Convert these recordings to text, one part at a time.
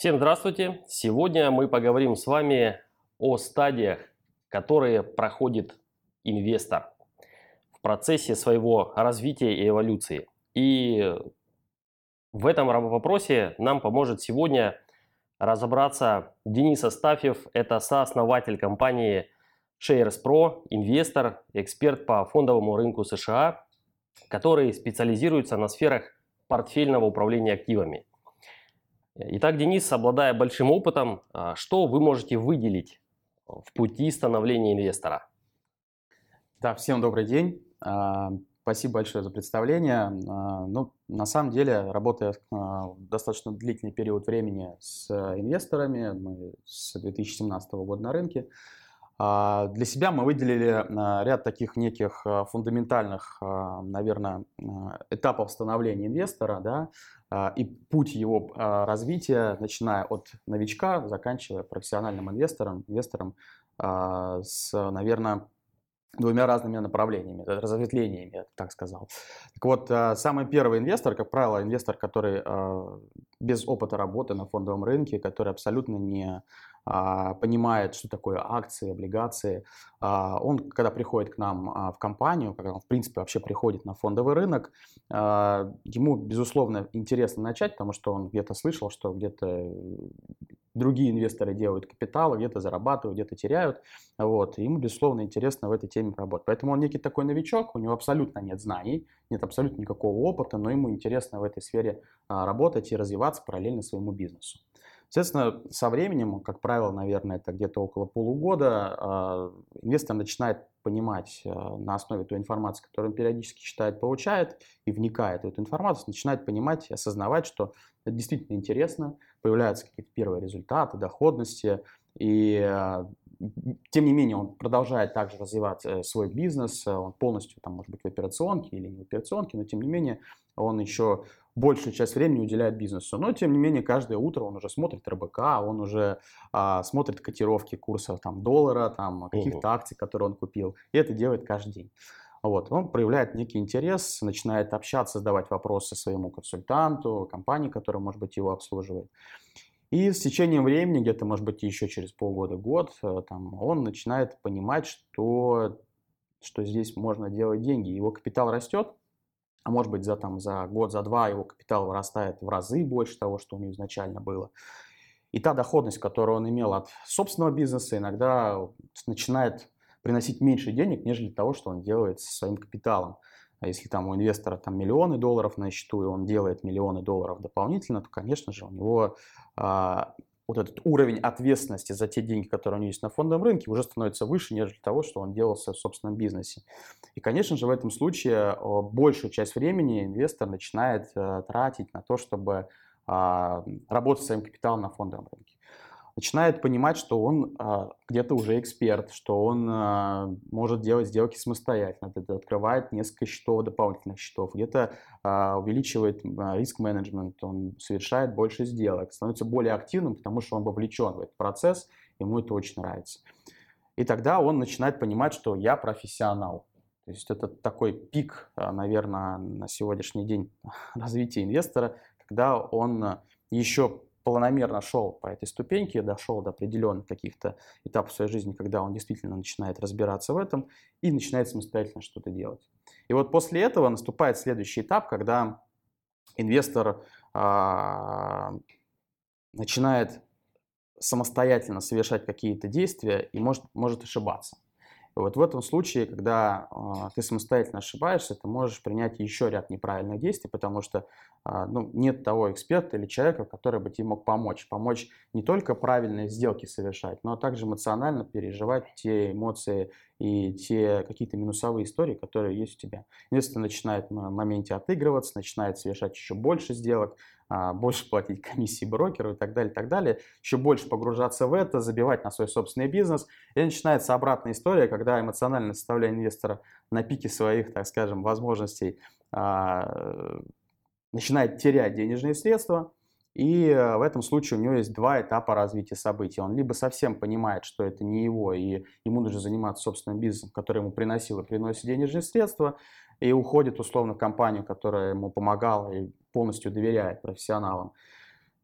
Всем здравствуйте! Сегодня мы поговорим с вами о стадиях, которые проходит инвестор в процессе своего развития и эволюции. И в этом вопросе нам поможет сегодня разобраться Денис Астафьев, это сооснователь компании Shares Pro, инвестор, эксперт по фондовому рынку США, который специализируется на сферах портфельного управления активами – Итак, Денис, обладая большим опытом, а, что вы можете выделить в пути становления инвестора? Да, всем добрый день. А, спасибо большое за представление. А, ну, на самом деле, работая достаточно длительный период времени с инвесторами, мы с 2017 года на рынке, для себя мы выделили ряд таких неких фундаментальных, наверное, этапов становления инвестора, да, а, и путь его а, развития, начиная от новичка, заканчивая профессиональным инвестором, инвестором а, с, наверное, двумя разными направлениями, разветвлениями, я так сказал. Так вот, самый первый инвестор, как правило, инвестор, который без опыта работы на фондовом рынке, который абсолютно не а, понимает, что такое акции, облигации. А, он, когда приходит к нам а, в компанию, когда он, в принципе, вообще приходит на фондовый рынок, ему, безусловно, интересно начать, потому что он где-то слышал, что где-то другие инвесторы делают капитал, где-то зарабатывают, где-то теряют. Вот. Ему, безусловно, интересно в этой теме работать. Поэтому он некий такой новичок, у него абсолютно нет знаний, нет абсолютно никакого опыта, но ему интересно в этой сфере работать и развиваться параллельно своему бизнесу. Соответственно, со временем, как правило, наверное, это где-то около полугода, а, инвестор начинает понимать а, на основе той информации, которую он периодически читает, получает и вникает в эту информацию, начинает понимать и осознавать, что это действительно интересно, появляются какие-то первые результаты, доходности, и а, тем не менее, он продолжает также развивать э, свой бизнес, он полностью, там, может быть, в операционке или не в операционке, но тем не менее, он еще большую часть времени уделяет бизнесу. Но, тем не менее, каждое утро он уже смотрит РБК, он уже а, смотрит котировки курсов там, доллара, там, каких-то акций, которые он купил. И это делает каждый день. Вот. Он проявляет некий интерес, начинает общаться, задавать вопросы своему консультанту, компании, которая, может быть, его обслуживает. И с течением времени, где-то, может быть, еще через полгода-год, э, там, он начинает понимать, что, что здесь можно делать деньги. Его капитал растет, а может быть за, там, за год, за два его капитал вырастает в разы больше того, что у него изначально было. И та доходность, которую он имел от собственного бизнеса, иногда начинает приносить меньше денег, нежели того, что он делает со своим капиталом. А если там у инвестора там миллионы долларов на счету, и он делает миллионы долларов дополнительно, то, конечно же, у него а, вот этот уровень ответственности за те деньги, которые у него есть на фондовом рынке, уже становится выше, нежели того, что он делал в собственном бизнесе. И, конечно же, в этом случае большую часть времени инвестор начинает э, тратить на то, чтобы а, работать своим капиталом на фондовом рынке начинает понимать, что он а, где-то уже эксперт, что он а, может делать сделки самостоятельно, это открывает несколько счетов, дополнительных счетов, где-то а, увеличивает а, риск-менеджмент, он совершает больше сделок, становится более активным, потому что он вовлечен в этот процесс, ему это очень нравится. И тогда он начинает понимать, что я профессионал. То есть это такой пик, а, наверное, на сегодняшний день развития инвестора, когда он еще планомерно шел по этой ступеньке, дошел до определенных каких-то этапов своей жизни, когда он действительно начинает разбираться в этом и начинает самостоятельно что-то делать. И вот после этого наступает следующий этап, когда инвестор а, начинает самостоятельно совершать какие-то действия и может, может ошибаться. Вот в этом случае, когда э, ты самостоятельно ошибаешься, ты можешь принять еще ряд неправильных действий, потому что э, ну, нет того эксперта или человека, который бы тебе мог помочь. Помочь не только правильные сделки совершать, но также эмоционально переживать те эмоции и те какие-то минусовые истории, которые есть у тебя. Если начинает в моменте отыгрываться, начинает совершать еще больше сделок, а, больше платить комиссии брокеру и так далее, и так далее, еще больше погружаться в это, забивать на свой собственный бизнес. И начинается обратная история, когда эмоциональная составляющая инвестора на пике своих, так скажем, возможностей а, начинает терять денежные средства, и э, в этом случае у него есть два этапа развития событий. Он либо совсем понимает, что это не его, и ему нужно заниматься собственным бизнесом, который ему приносил и приносит денежные средства, и уходит условно в компанию, которая ему помогала и полностью доверяет профессионалам.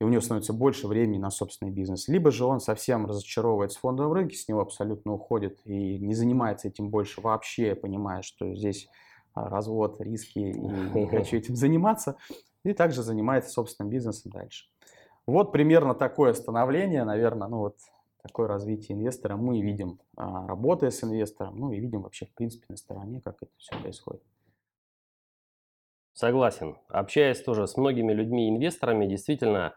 и у него становится больше времени на собственный бизнес. Либо же он совсем разочаровывается в фондовом рынке, с него абсолютно уходит и не занимается этим больше вообще, понимая, что здесь а, развод, риски и не хочу этим заниматься. И также занимается собственным бизнесом дальше. Вот примерно такое становление, наверное, ну вот такое развитие инвестора мы видим, а, работая с инвестором, ну и видим вообще, в принципе, на стороне, как это все происходит. Согласен. Общаясь тоже с многими людьми-инвесторами, действительно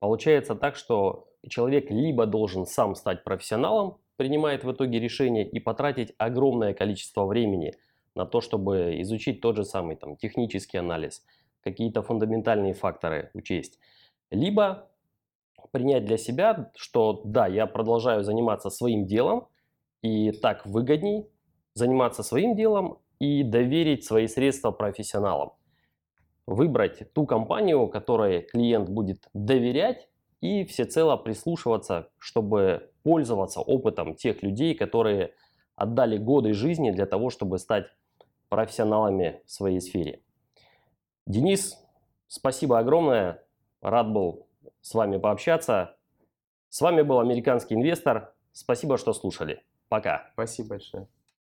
получается так, что человек либо должен сам стать профессионалом, принимает в итоге решение и потратить огромное количество времени на то, чтобы изучить тот же самый там, технический анализ, какие-то фундаментальные факторы учесть. Либо принять для себя, что да, я продолжаю заниматься своим делом, и так выгодней заниматься своим делом и доверить свои средства профессионалам. Выбрать ту компанию, которой клиент будет доверять и всецело прислушиваться, чтобы пользоваться опытом тех людей, которые отдали годы жизни для того, чтобы стать профессионалами в своей сфере. Денис, спасибо огромное. Рад был с вами пообщаться. С вами был американский инвестор. Спасибо, что слушали. Пока. Спасибо большое.